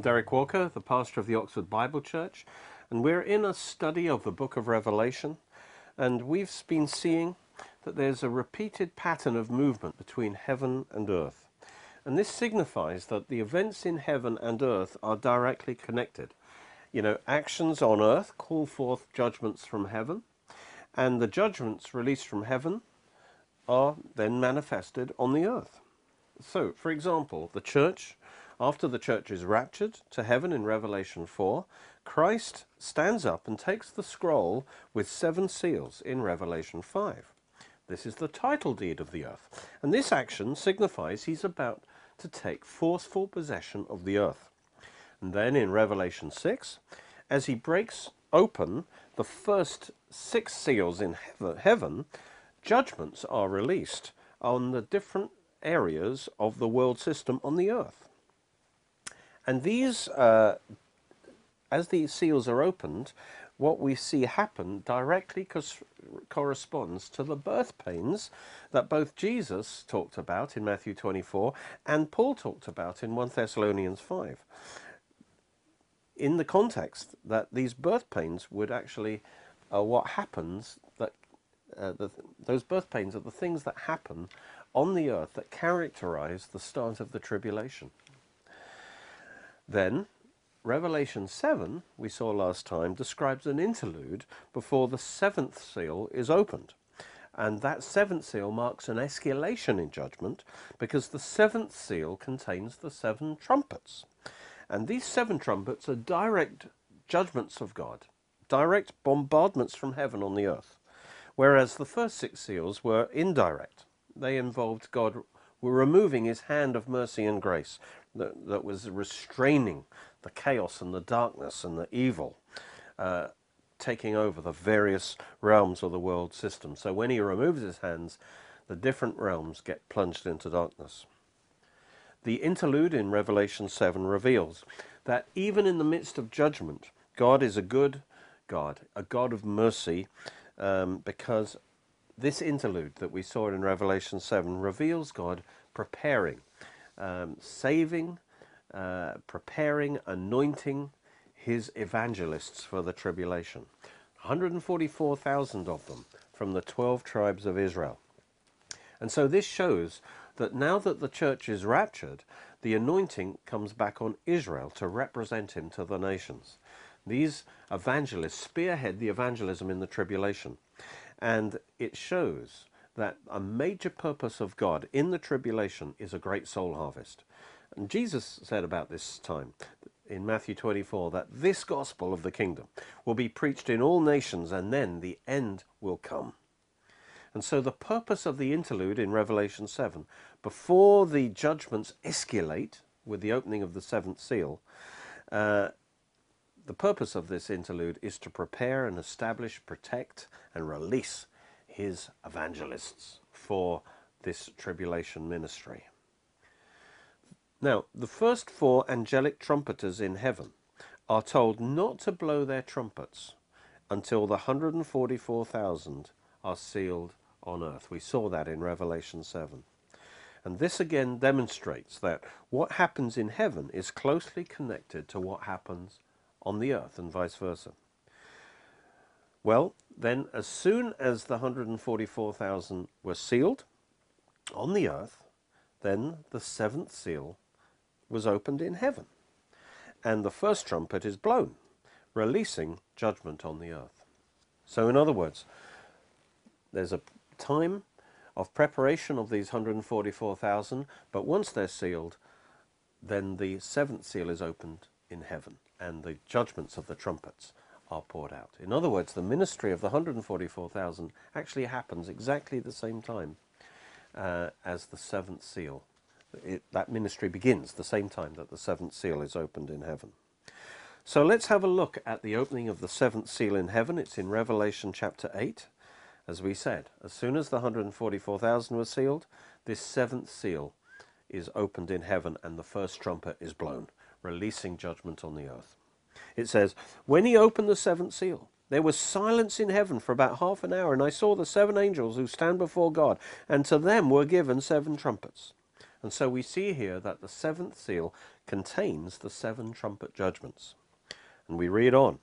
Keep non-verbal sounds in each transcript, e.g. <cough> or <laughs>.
I'm Derek Walker, the pastor of the Oxford Bible Church, and we're in a study of the book of Revelation, and we've been seeing that there's a repeated pattern of movement between heaven and earth. And this signifies that the events in heaven and earth are directly connected. You know, actions on earth call forth judgments from heaven, and the judgments released from heaven are then manifested on the earth. So, for example, the church, after the church is raptured to heaven in Revelation 4, Christ stands up and takes the scroll with seven seals in Revelation 5. This is the title deed of the earth. And this action signifies he's about to take forceful possession of the earth. And then in Revelation 6, as he breaks open the first six seals in heaven, judgments are released on the different areas of the world system on the earth. And these, uh, as these seals are opened, what we see happen directly corresponds to the birth pains that both Jesus talked about in Matthew 24 and Paul talked about in 1 Thessalonians 5. In the context that these birth pains would actually are what happens that uh, the, those birth pains are the things that happen on the earth that characterize the start of the tribulation. Then Revelation 7, we saw last time, describes an interlude before the seventh seal is opened. And that seventh seal marks an escalation in judgment because the seventh seal contains the seven trumpets. And these seven trumpets are direct judgments of God, direct bombardments from heaven on the earth. Whereas the first six seals were indirect. They involved God were removing his hand of mercy and grace that, that was restraining the chaos and the darkness and the evil uh, taking over the various realms of the world system. So when he removes his hands, the different realms get plunged into darkness. The interlude in Revelation 7 reveals that even in the midst of judgment, God is a good God, a God of mercy, um, because this interlude that we saw in Revelation 7 reveals God preparing, um, saving, uh, preparing, anointing his evangelists for the tribulation. 144,000 of them from the 12 tribes of Israel. And so this shows that now that the church is raptured, the anointing comes back on Israel to represent him to the nations. These evangelists spearhead the evangelism in the tribulation. And it shows that a major purpose of God in the tribulation is a great soul harvest. And Jesus said about this time in Matthew 24 that this gospel of the kingdom will be preached in all nations and then the end will come. And so the purpose of the interlude in Revelation 7, before the judgments escalate with the opening of the seventh seal, uh, the purpose of this interlude is to prepare and establish, protect and release his evangelists for this tribulation ministry. Now, the first four angelic trumpeters in heaven are told not to blow their trumpets until the 144,000 are sealed on earth. We saw that in Revelation 7. And this again demonstrates that what happens in heaven is closely connected to what happens on the earth and vice versa. Well, then as soon as the 144,000 were sealed on the earth, then the seventh seal was opened in heaven, and the first trumpet is blown, releasing judgment on the earth. So, in other words, there's a time of preparation of these 144,000, but once they're sealed, then the seventh seal is opened in heaven, and the judgments of the trumpets are poured out. In other words, the ministry of the 144,000 actually happens exactly the same time uh, as the seventh seal it, that ministry begins the same time that the seventh seal is opened in heaven. So let's have a look at the opening of the seventh seal in heaven. It's in Revelation chapter 8. As we said, as soon as the 144,000 were sealed, this seventh seal is opened in heaven and the first trumpet is blown, releasing judgment on the earth. It says, When he opened the seventh seal, there was silence in heaven for about half an hour, and I saw the seven angels who stand before God, and to them were given seven trumpets. And so we see here that the seventh seal contains the seven trumpet judgments. And we read on.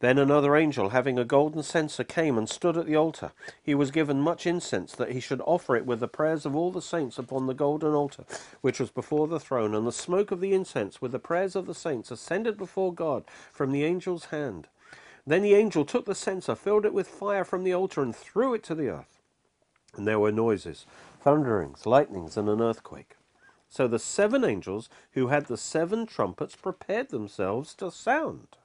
Then another angel, having a golden censer, came and stood at the altar. He was given much incense, that he should offer it with the prayers of all the saints upon the golden altar, which was before the throne. And the smoke of the incense, with the prayers of the saints, ascended before God from the angel's hand. Then the angel took the censer, filled it with fire from the altar, and threw it to the earth. And there were noises, thunderings, lightnings, and an earthquake. So the seven angels who had the seven trumpets prepared themselves to sound.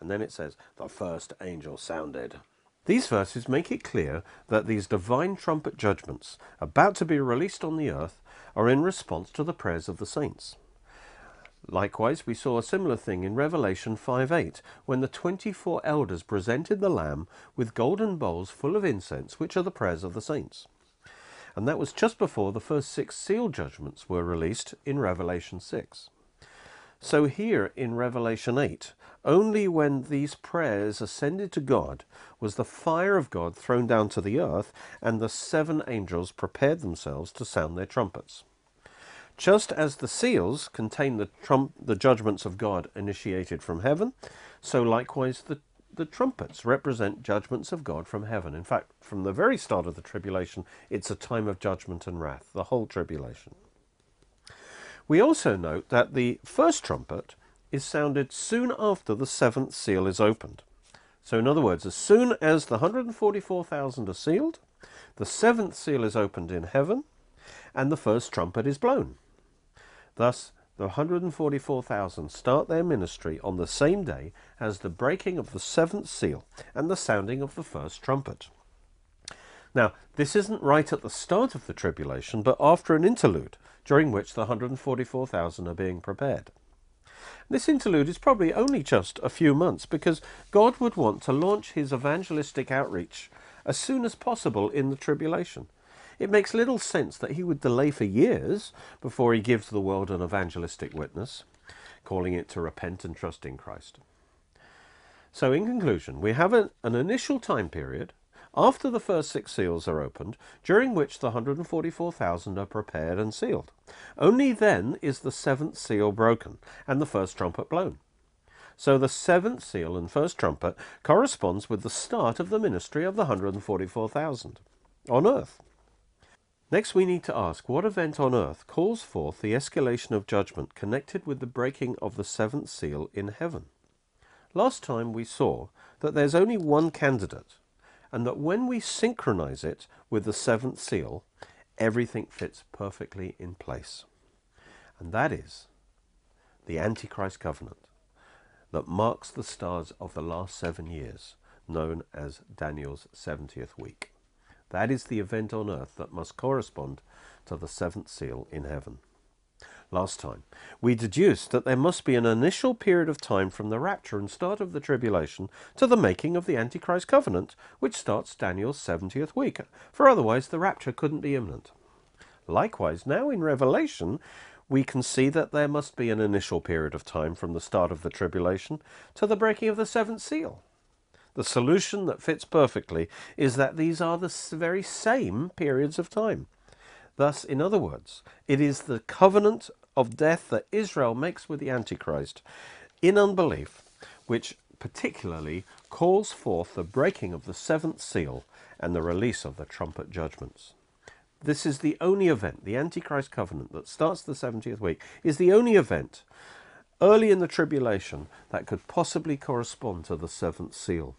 And then it says, the first angel sounded. These verses make it clear that these divine trumpet judgments, about to be released on the earth, are in response to the prayers of the saints. Likewise, we saw a similar thing in Revelation 5 8, when the 24 elders presented the Lamb with golden bowls full of incense, which are the prayers of the saints. And that was just before the first six seal judgments were released in Revelation 6. So here in Revelation 8, only when these prayers ascended to God was the fire of God thrown down to the earth, and the seven angels prepared themselves to sound their trumpets. Just as the seals contain the, trump, the judgments of God initiated from heaven, so likewise the, the trumpets represent judgments of God from heaven. In fact, from the very start of the tribulation, it's a time of judgment and wrath, the whole tribulation. We also note that the first trumpet is sounded soon after the seventh seal is opened. So, in other words, as soon as the 144,000 are sealed, the seventh seal is opened in heaven, and the first trumpet is blown. Thus, the 144,000 start their ministry on the same day as the breaking of the seventh seal and the sounding of the first trumpet. Now, this isn't right at the start of the tribulation, but after an interlude, during which the 144,000 are being prepared. This interlude is probably only just a few months because God would want to launch his evangelistic outreach as soon as possible in the tribulation. It makes little sense that he would delay for years before he gives the world an evangelistic witness, calling it to repent and trust in Christ. So, in conclusion, we have an, initial time period after the first six seals are opened, during which the 144,000 are prepared and sealed. Only then is the seventh seal broken and the first trumpet blown. So the seventh seal and first trumpet corresponds with the start of the ministry of the 144,000 on earth. Next, we need to ask what event on earth calls forth the escalation of judgment connected with the breaking of the seventh seal in heaven. Last time we saw that there's only one candidate, and that when we synchronize it with the seventh seal, everything fits perfectly in place. And that is the Antichrist covenant that marks the stars of the last seven years, known as Daniel's 70th week. That is the event on earth that must correspond to the seventh seal in heaven last time, we deduced that there must be an initial period of time from the rapture and start of the tribulation to the making of the Antichrist covenant, which starts Daniel's 70th week, for otherwise the rapture couldn't be imminent. Likewise, now in Revelation, we can see that there must be an initial period of time from the start of the tribulation to the breaking of the seventh seal. The solution that fits perfectly is that these are the very same periods of time. Thus, in other words, it is the covenant of death that Israel makes with the Antichrist in unbelief, which particularly calls forth the breaking of the seventh seal and the release of the trumpet judgments. This is the only event, the Antichrist covenant that starts the 70th week, is the only event early in the tribulation that could possibly correspond to the seventh seal.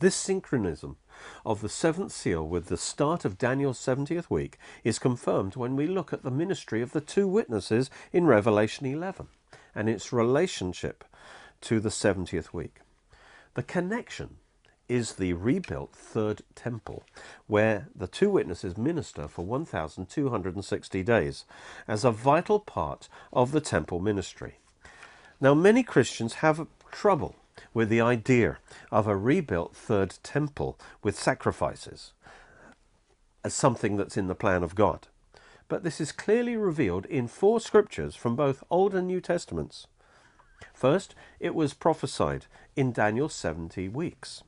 This synchronism of the seventh seal with the start of Daniel's 70th week is confirmed when we look at the ministry of the two witnesses in Revelation 11 and its relationship to the 70th week. The connection is the rebuilt third temple, where the two witnesses minister for 1,260 days as a vital part of the temple ministry. Now, many Christians have trouble with the idea of a rebuilt third temple with sacrifices as something that's in the plan of God. But this is clearly revealed in four scriptures from both Old and New Testaments. First, it was prophesied in Daniel 70 weeks.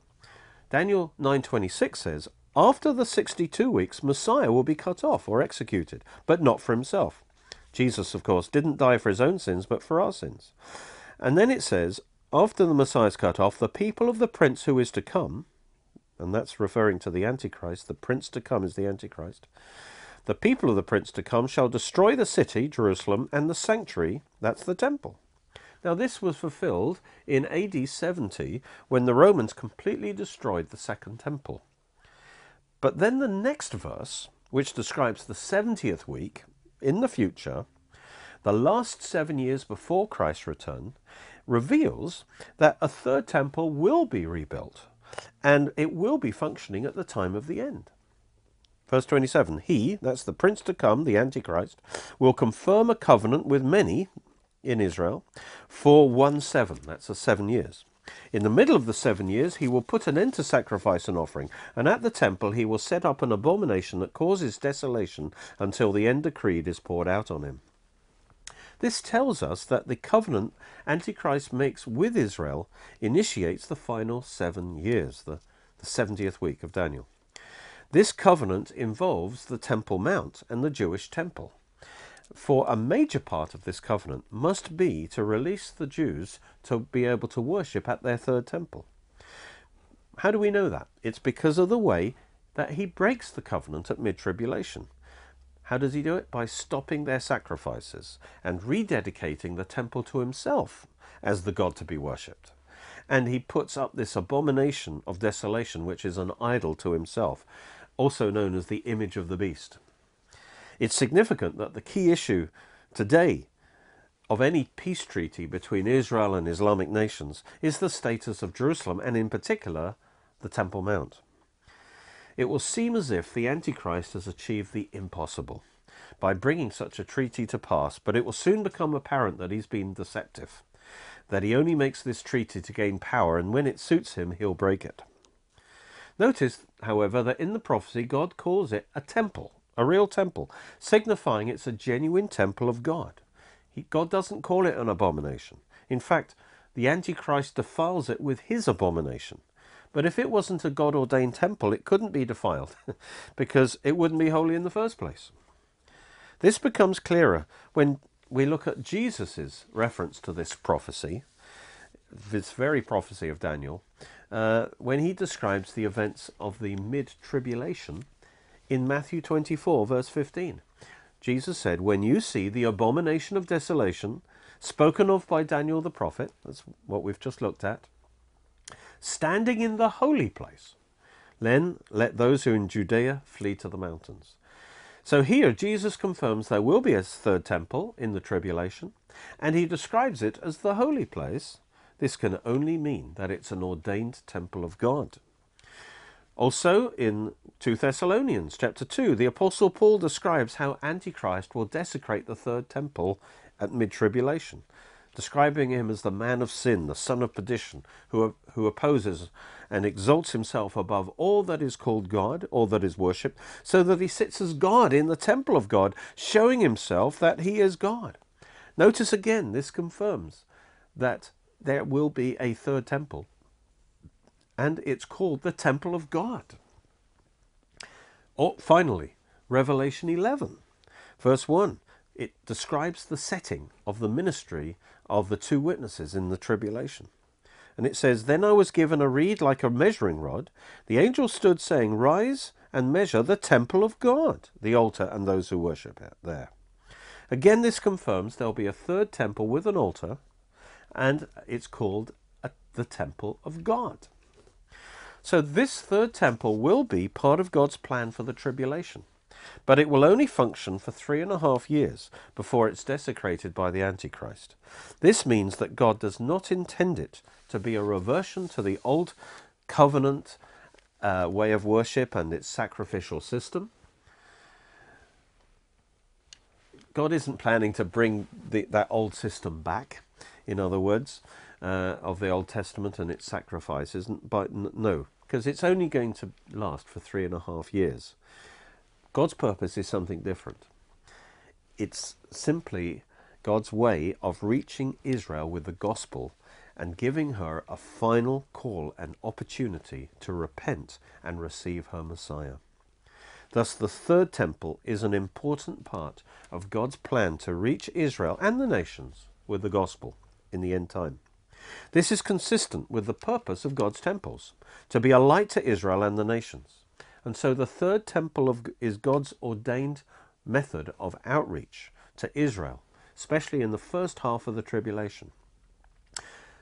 Daniel 9:26 says, after the 62 weeks, Messiah will be cut off or executed, but not for himself. Jesus, of course, didn't die for his own sins, but for our sins. And then it says, after the Messiah is cut off, the people of the prince who is to come, and that's referring to the Antichrist, the prince to come is the Antichrist. The people of the prince to come shall destroy the city, Jerusalem, and the sanctuary, that's the temple. Now, this was fulfilled in AD 70 when the Romans completely destroyed the Second Temple. But then the next verse, which describes the 70th week in the future, the last seven years before Christ's return, reveals that a third temple will be rebuilt and it will be functioning at the time of the end. Verse 27 He, that's the prince to come, the Antichrist, will confirm a covenant with many in Israel for one seven. That's a seven years. In the middle of the seven years, he will put an end to sacrifice and offering, and at the temple he will set up an abomination that causes desolation until the end decreed is poured out on him. This tells us that the covenant Antichrist makes with Israel initiates the final seven years, the, the 70th week of Daniel. This covenant involves the Temple Mount and the Jewish temple for a major part of this covenant must be to release the Jews to be able to worship at their third temple. How do we know that? It's because of the way that he breaks the covenant at mid tribulation. How does he do it? By stopping their sacrifices and rededicating the temple to himself as the God to be worshipped. And he puts up this abomination of desolation, which is an idol to himself, also known as the image of the beast. It's significant that the key issue today of any peace treaty between Israel and Islamic nations is the status of Jerusalem and, in particular, the Temple Mount. It will seem as if the Antichrist has achieved the impossible by bringing such a treaty to pass, but it will soon become apparent that he's been deceptive, that he only makes this treaty to gain power, and when it suits him, he'll break it. Notice, however, that in the prophecy, God calls it a temple a real temple, signifying it's a genuine temple of God. He, God doesn't call it an abomination. In fact, the Antichrist defiles it with his abomination. But if it wasn't a God ordained temple, it couldn't be defiled <laughs> because it wouldn't be holy in the first place. This becomes clearer when we look at Jesus' reference to this prophecy, this very prophecy of Daniel, uh, when he describes the events of the mid tribulation in Matthew 24, verse 15. Jesus said, When you see the abomination of desolation spoken of by Daniel the prophet, that's what we've just looked at, standing in the holy place, then let those who in Judea flee to the mountains. So here Jesus confirms there will be a third temple in the tribulation, and he describes it as the holy place. This can only mean that it's an ordained temple of God. Also, in 2 Thessalonians chapter 2, the Apostle Paul describes how Antichrist will desecrate the third temple at mid tribulation, describing him as the man of sin, the son of perdition, who, who opposes and exalts himself above all that is called God, all that is worshipped, so that he sits as God in the temple of God, showing himself that he is God. Notice again, this confirms that there will be a third temple and it's called the Temple of God. Oh, finally, Revelation 11, verse 1. It describes the setting of the ministry of the two witnesses in the tribulation. And it says, Then I was given a reed like a measuring rod. The angel stood saying, Rise and measure the temple of God, the altar, and those who worship it there. Again, this confirms there'll be a third temple with an altar, and it's called a, the temple of God. So this third temple will be part of God's plan for the tribulation. But it will only function for three and a half years before it's desecrated by the Antichrist. This means that God does not intend it to be a reversion to the old covenant uh, way of worship and its sacrificial system. God isn't planning to bring the, that old system back, in other words uh, of the Old Testament and its sacrifices, but no, because it's only going to last for three and a half years. God's purpose is something different. It's simply God's way of reaching Israel with the gospel and giving her a final call and opportunity to repent and receive her Messiah. Thus, the third temple is an important part of God's plan to reach Israel and the nations with the gospel in the end time. This is consistent with the purpose of God's temples to be a light to Israel and the nations. And so the third temple of, is God's ordained method of outreach to Israel, especially in the first half of the tribulation.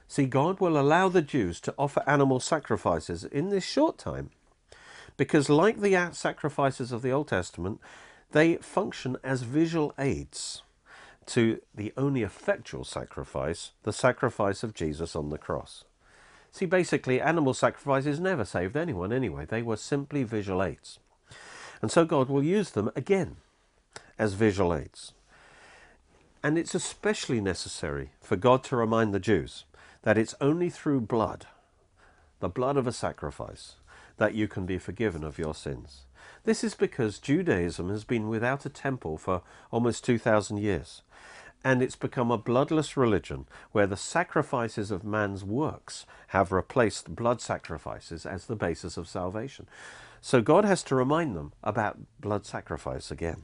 See, God will allow the Jews to offer animal sacrifices in this short time because, like the sacrifices of the Old Testament, they function as visual aids to the only effectual sacrifice, the sacrifice of Jesus on the cross. See, basically, animal sacrifices never saved anyone anyway. They were simply visual aids. And so God will use them again as visual aids. And it's especially necessary for God to remind the Jews that it's only through blood, the blood of a sacrifice, that you can be forgiven of your sins. This is because Judaism has been without a temple for almost 2,000 years, and it's become a bloodless religion where the sacrifices of man's works have replaced blood sacrifices as the basis of salvation. So God has to remind them about blood sacrifice again,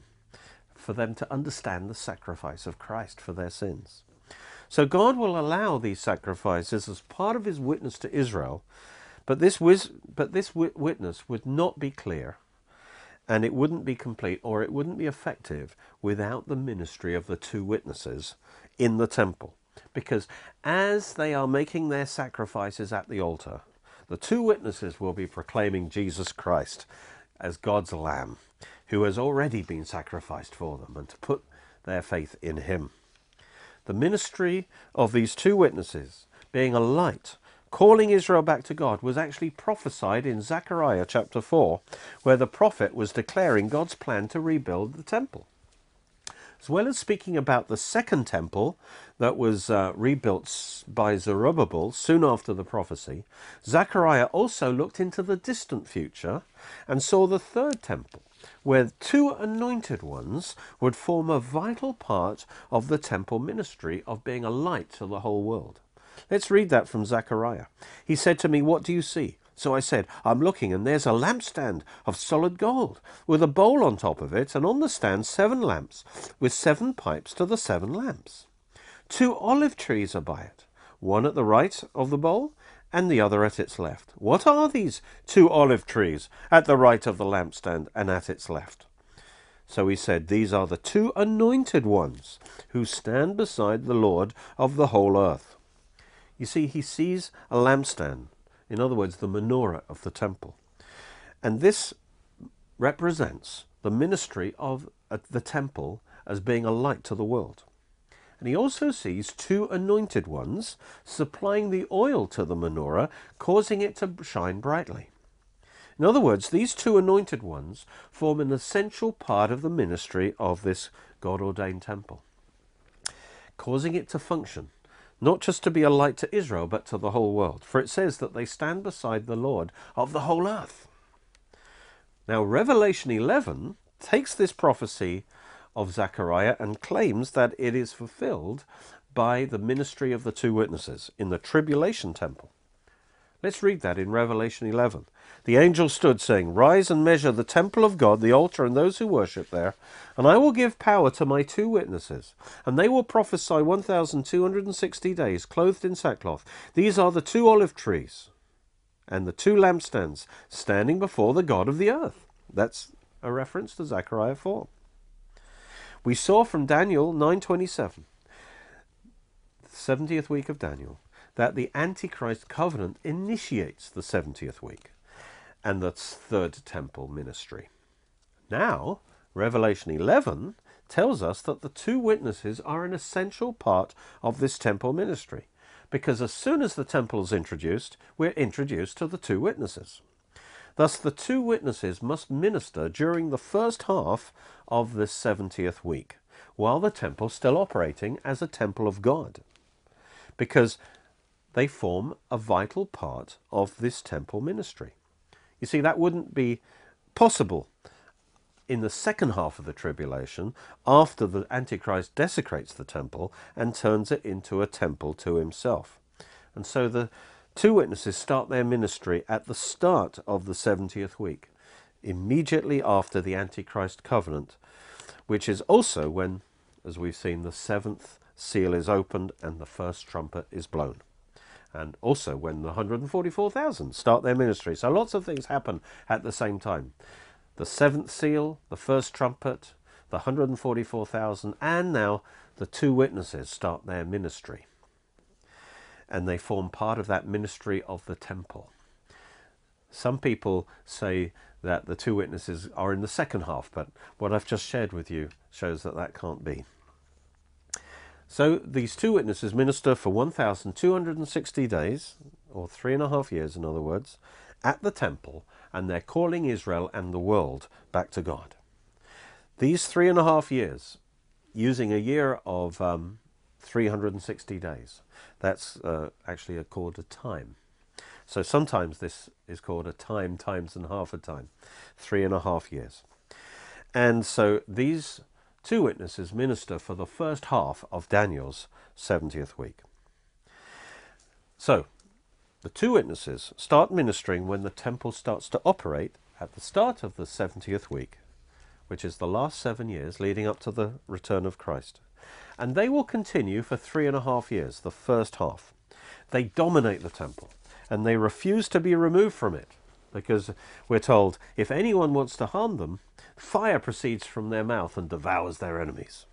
for them to understand the sacrifice of Christ for their sins. So God will allow these sacrifices as part of his witness to Israel, but this, but this witness would not be clear and it wouldn't be complete or it wouldn't be effective without the ministry of the two witnesses in the temple. Because as they are making their sacrifices at the altar, the two witnesses will be proclaiming Jesus Christ as God's Lamb, who has already been sacrificed for them, and to put their faith in him. The ministry of these two witnesses, being a light, calling Israel back to God, was actually prophesied in Zechariah chapter 4, where the prophet was declaring God's plan to rebuild the temple. As well as speaking about the second temple that was uh, rebuilt by Zerubbabel soon after the prophecy, Zechariah also looked into the distant future and saw the third temple, where two anointed ones would form a vital part of the temple ministry of being a light to the whole world. Let's read that from Zechariah. He said to me, What do you see? So I said, I'm looking, and there's a lampstand of solid gold, with a bowl on top of it, and on the stand seven lamps, with seven pipes to the seven lamps. Two olive trees are by it, one at the right of the bowl, and the other at its left. What are these two olive trees at the right of the lampstand and at its left? So he said, These are the two anointed ones who stand beside the Lord of the whole earth. You see, he sees a lampstand, in other words, the menorah of the temple. And this represents the ministry of uh, the temple as being a light to the world. And he also sees two anointed ones supplying the oil to the menorah, causing it to shine brightly. In other words, these two anointed ones form an essential part of the ministry of this God ordained temple, causing it to function, not just to be a light to Israel, but to the whole world. For it says that they stand beside the Lord of the whole earth. Now, Revelation 11 takes this prophecy of Zechariah and claims that it is fulfilled by the ministry of the two witnesses in the tribulation temple. Let's read that in Revelation 11. The angel stood, saying, Rise and measure the temple of God, the altar, and those who worship there, and I will give power to my two witnesses, and they will prophesy 1,260 days, clothed in sackcloth. These are the two olive trees and the two lampstands standing before the God of the earth. That's a reference to Zechariah 4. We saw from Daniel 9:27, 70th week of Daniel, that the Antichrist covenant initiates the 70th week and the third temple ministry. Now, Revelation 11 tells us that the two witnesses are an essential part of this temple ministry because as soon as the temple is introduced, we're introduced to the two witnesses. Thus, the two witnesses must minister during the first half of this 70th week, while the temple still operating as a temple of God, because they form a vital part of this temple ministry. You see, that wouldn't be possible in the second half of the tribulation after the Antichrist desecrates the temple and turns it into a temple to himself. And so the two witnesses start their ministry at the start of the 70th week, immediately after the Antichrist covenant, which is also when, as we've seen, the seventh seal is opened and the first trumpet is blown. And also when the 144,000 start their ministry. So lots of things happen at the same time. The seventh seal, the first trumpet, the 144,000, and now the two witnesses start their ministry. And they form part of that ministry of the temple. Some people say that the two witnesses are in the second half, but what I've just shared with you shows that that can't be. So these two witnesses minister for 1,260 days, or three and a half years, in other words, at the temple, and they're calling Israel and the world back to God. These three and a half years, using a year of um, 360 days, that's uh, actually a, called a time. So sometimes this is called a time times and half a time, three and a half years. And so these two witnesses minister for the first half of Daniel's 70th week. So, the two witnesses start ministering when the temple starts to operate at the start of the 70th week, which is the last seven years leading up to the return of Christ. And they will continue for three and a half years, the first half. They dominate the temple and they refuse to be removed from it because we're told if anyone wants to harm them, fire proceeds from their mouth and devours their enemies.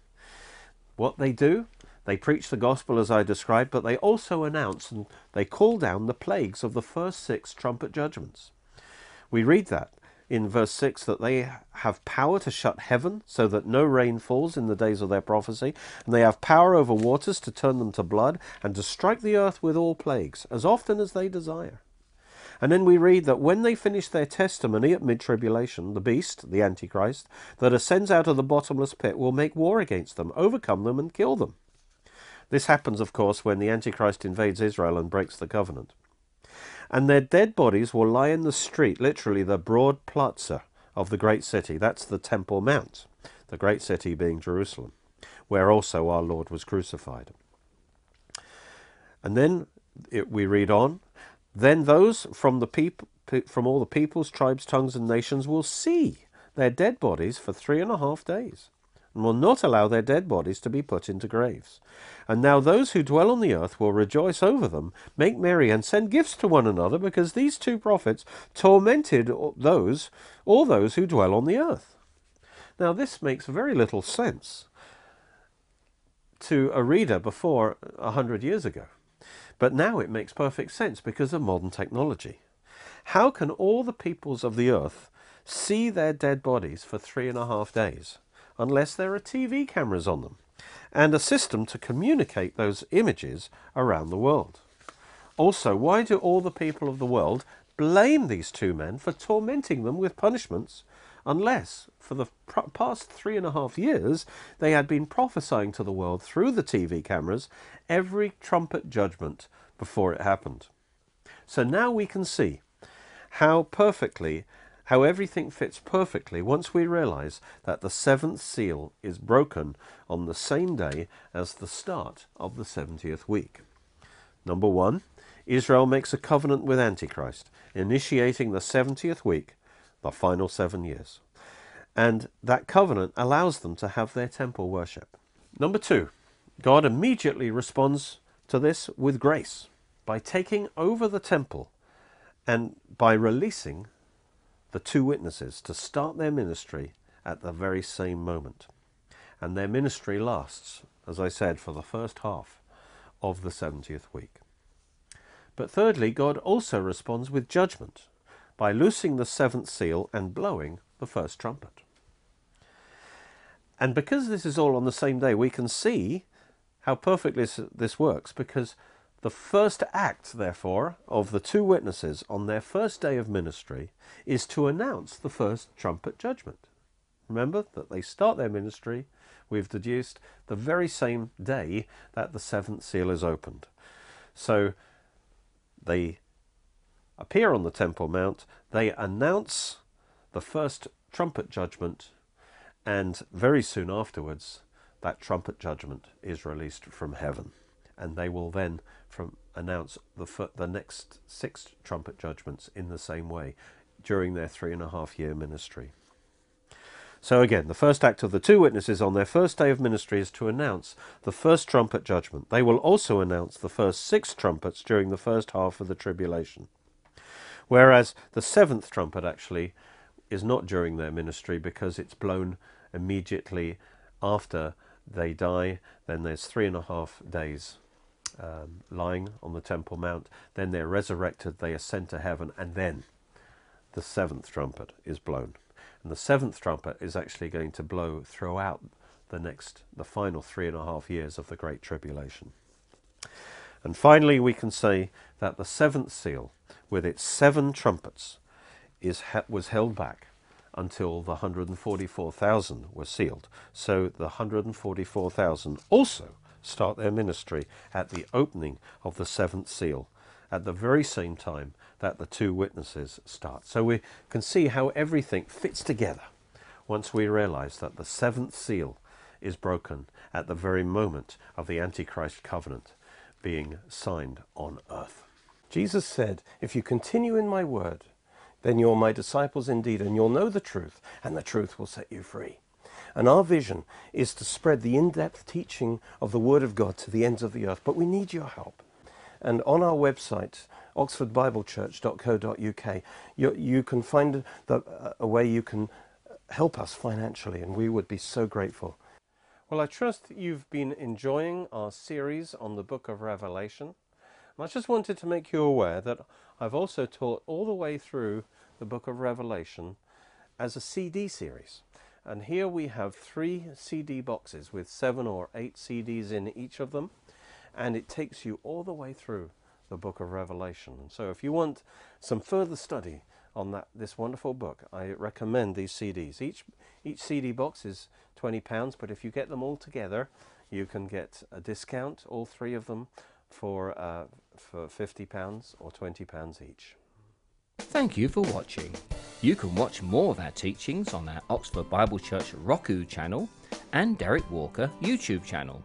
What they do, they preach the gospel as I described, but they also announce and they call down the plagues of the first six trumpet judgments. We read that in verse 6 that they have power to shut heaven so that no rain falls in the days of their prophecy, and they have power over waters to turn them to blood, and to strike the earth with all plagues, as often as they desire. And then we read that when they finish their testimony at mid tribulation, the beast, the Antichrist, that ascends out of the bottomless pit will make war against them, overcome them, and kill them. This happens, of course, when the Antichrist invades Israel and breaks the covenant. And their dead bodies will lie in the street, literally the broad plaza of the great city. That's the Temple Mount, the great city being Jerusalem, where also our Lord was crucified. And then it, we read on then those from the from all the peoples, tribes, tongues, and nations will see their dead bodies for three and a half days, and will not allow their dead bodies to be put into graves. And now those who dwell on the earth will rejoice over them, make merry, and send gifts to one another, because these two prophets tormented those, all those who dwell on the earth. Now this makes very little sense to a reader before a hundred years ago. But now it makes perfect sense because of modern technology. How can all the peoples of the earth see their dead bodies for three and a half days unless there are TV cameras on them and a system to communicate those images around the world? Also, why do all the people of the world blame these two men for tormenting them with punishments unless for the past three and a half years they had been prophesying to the world through the TV cameras every trumpet judgment before it happened. So now we can see how perfectly, how everything fits perfectly once we realize that the seventh seal is broken on the same day as the start of the 70th week. Number one, Israel makes a covenant with Antichrist, initiating the 70th week the final seven years. And that covenant allows them to have their temple worship. Number two, God immediately responds to this with grace by taking over the temple and by releasing the two witnesses to start their ministry at the very same moment. And their ministry lasts, as I said, for the first half of the 70th week. But thirdly, God also responds with judgment by loosing the seventh seal and blowing the first trumpet. And because this is all on the same day, we can see how perfectly this works because the first act, therefore, of the two witnesses on their first day of ministry is to announce the first trumpet judgment. Remember that they start their ministry, we've deduced, the very same day that the seventh seal is opened. So they appear on the Temple Mount, they announce the first trumpet judgment, and very soon afterwards, that trumpet judgment is released from heaven. and they will then from announce the the next six trumpet judgments in the same way during their three and a half year ministry. So again, the first act of the two witnesses on their first day of ministry is to announce the first trumpet judgment. They will also announce the first six trumpets during the first half of the tribulation. Whereas the seventh trumpet actually is not during their ministry because it's blown immediately after they die. Then there's three and a half days um, lying on the Temple Mount. Then they're resurrected, they ascend to heaven, and then the seventh trumpet is blown. And the seventh trumpet is actually going to blow throughout the next, the final three and a half years of the Great Tribulation. And finally, we can say that the seventh seal, with its seven trumpets, is, was held back until the 144,000 were sealed. So the 144,000 also start their ministry at the opening of the seventh seal, at the very same time that the two witnesses start. So we can see how everything fits together once we realize that the seventh seal is broken at the very moment of the Antichrist covenant being signed on earth. Jesus said, If you continue in my word, then you're my disciples indeed, and you'll know the truth, and the truth will set you free. And our vision is to spread the in depth teaching of the Word of God to the ends of the earth. But we need your help. And on our website, oxfordbiblechurch.co.uk, you, you can find the, a way you can help us financially, and we would be so grateful. Well, I trust that you've been enjoying our series on the book of Revelation. I just wanted to make you aware that I've also taught all the way through the book of Revelation as a CD series. And here we have three CD boxes with seven or eight CDs in each of them. And it takes you all the way through the book of Revelation. So if you want some further study on that this wonderful book, I recommend these CDs. Each each CD box is £20, but if you get them all together, you can get a discount, all three of them, for, uh, for £50 or £20 each. Thank you for watching. You can watch more of our teachings on our Oxford Bible Church Roku channel and Derek Walker YouTube channel.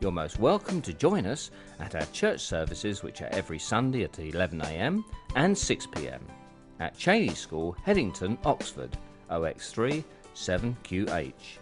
You're most welcome to join us at our church services, which are every Sunday at 11am and 6pm at Cheney School, Headington, Oxford, OX3 7QH.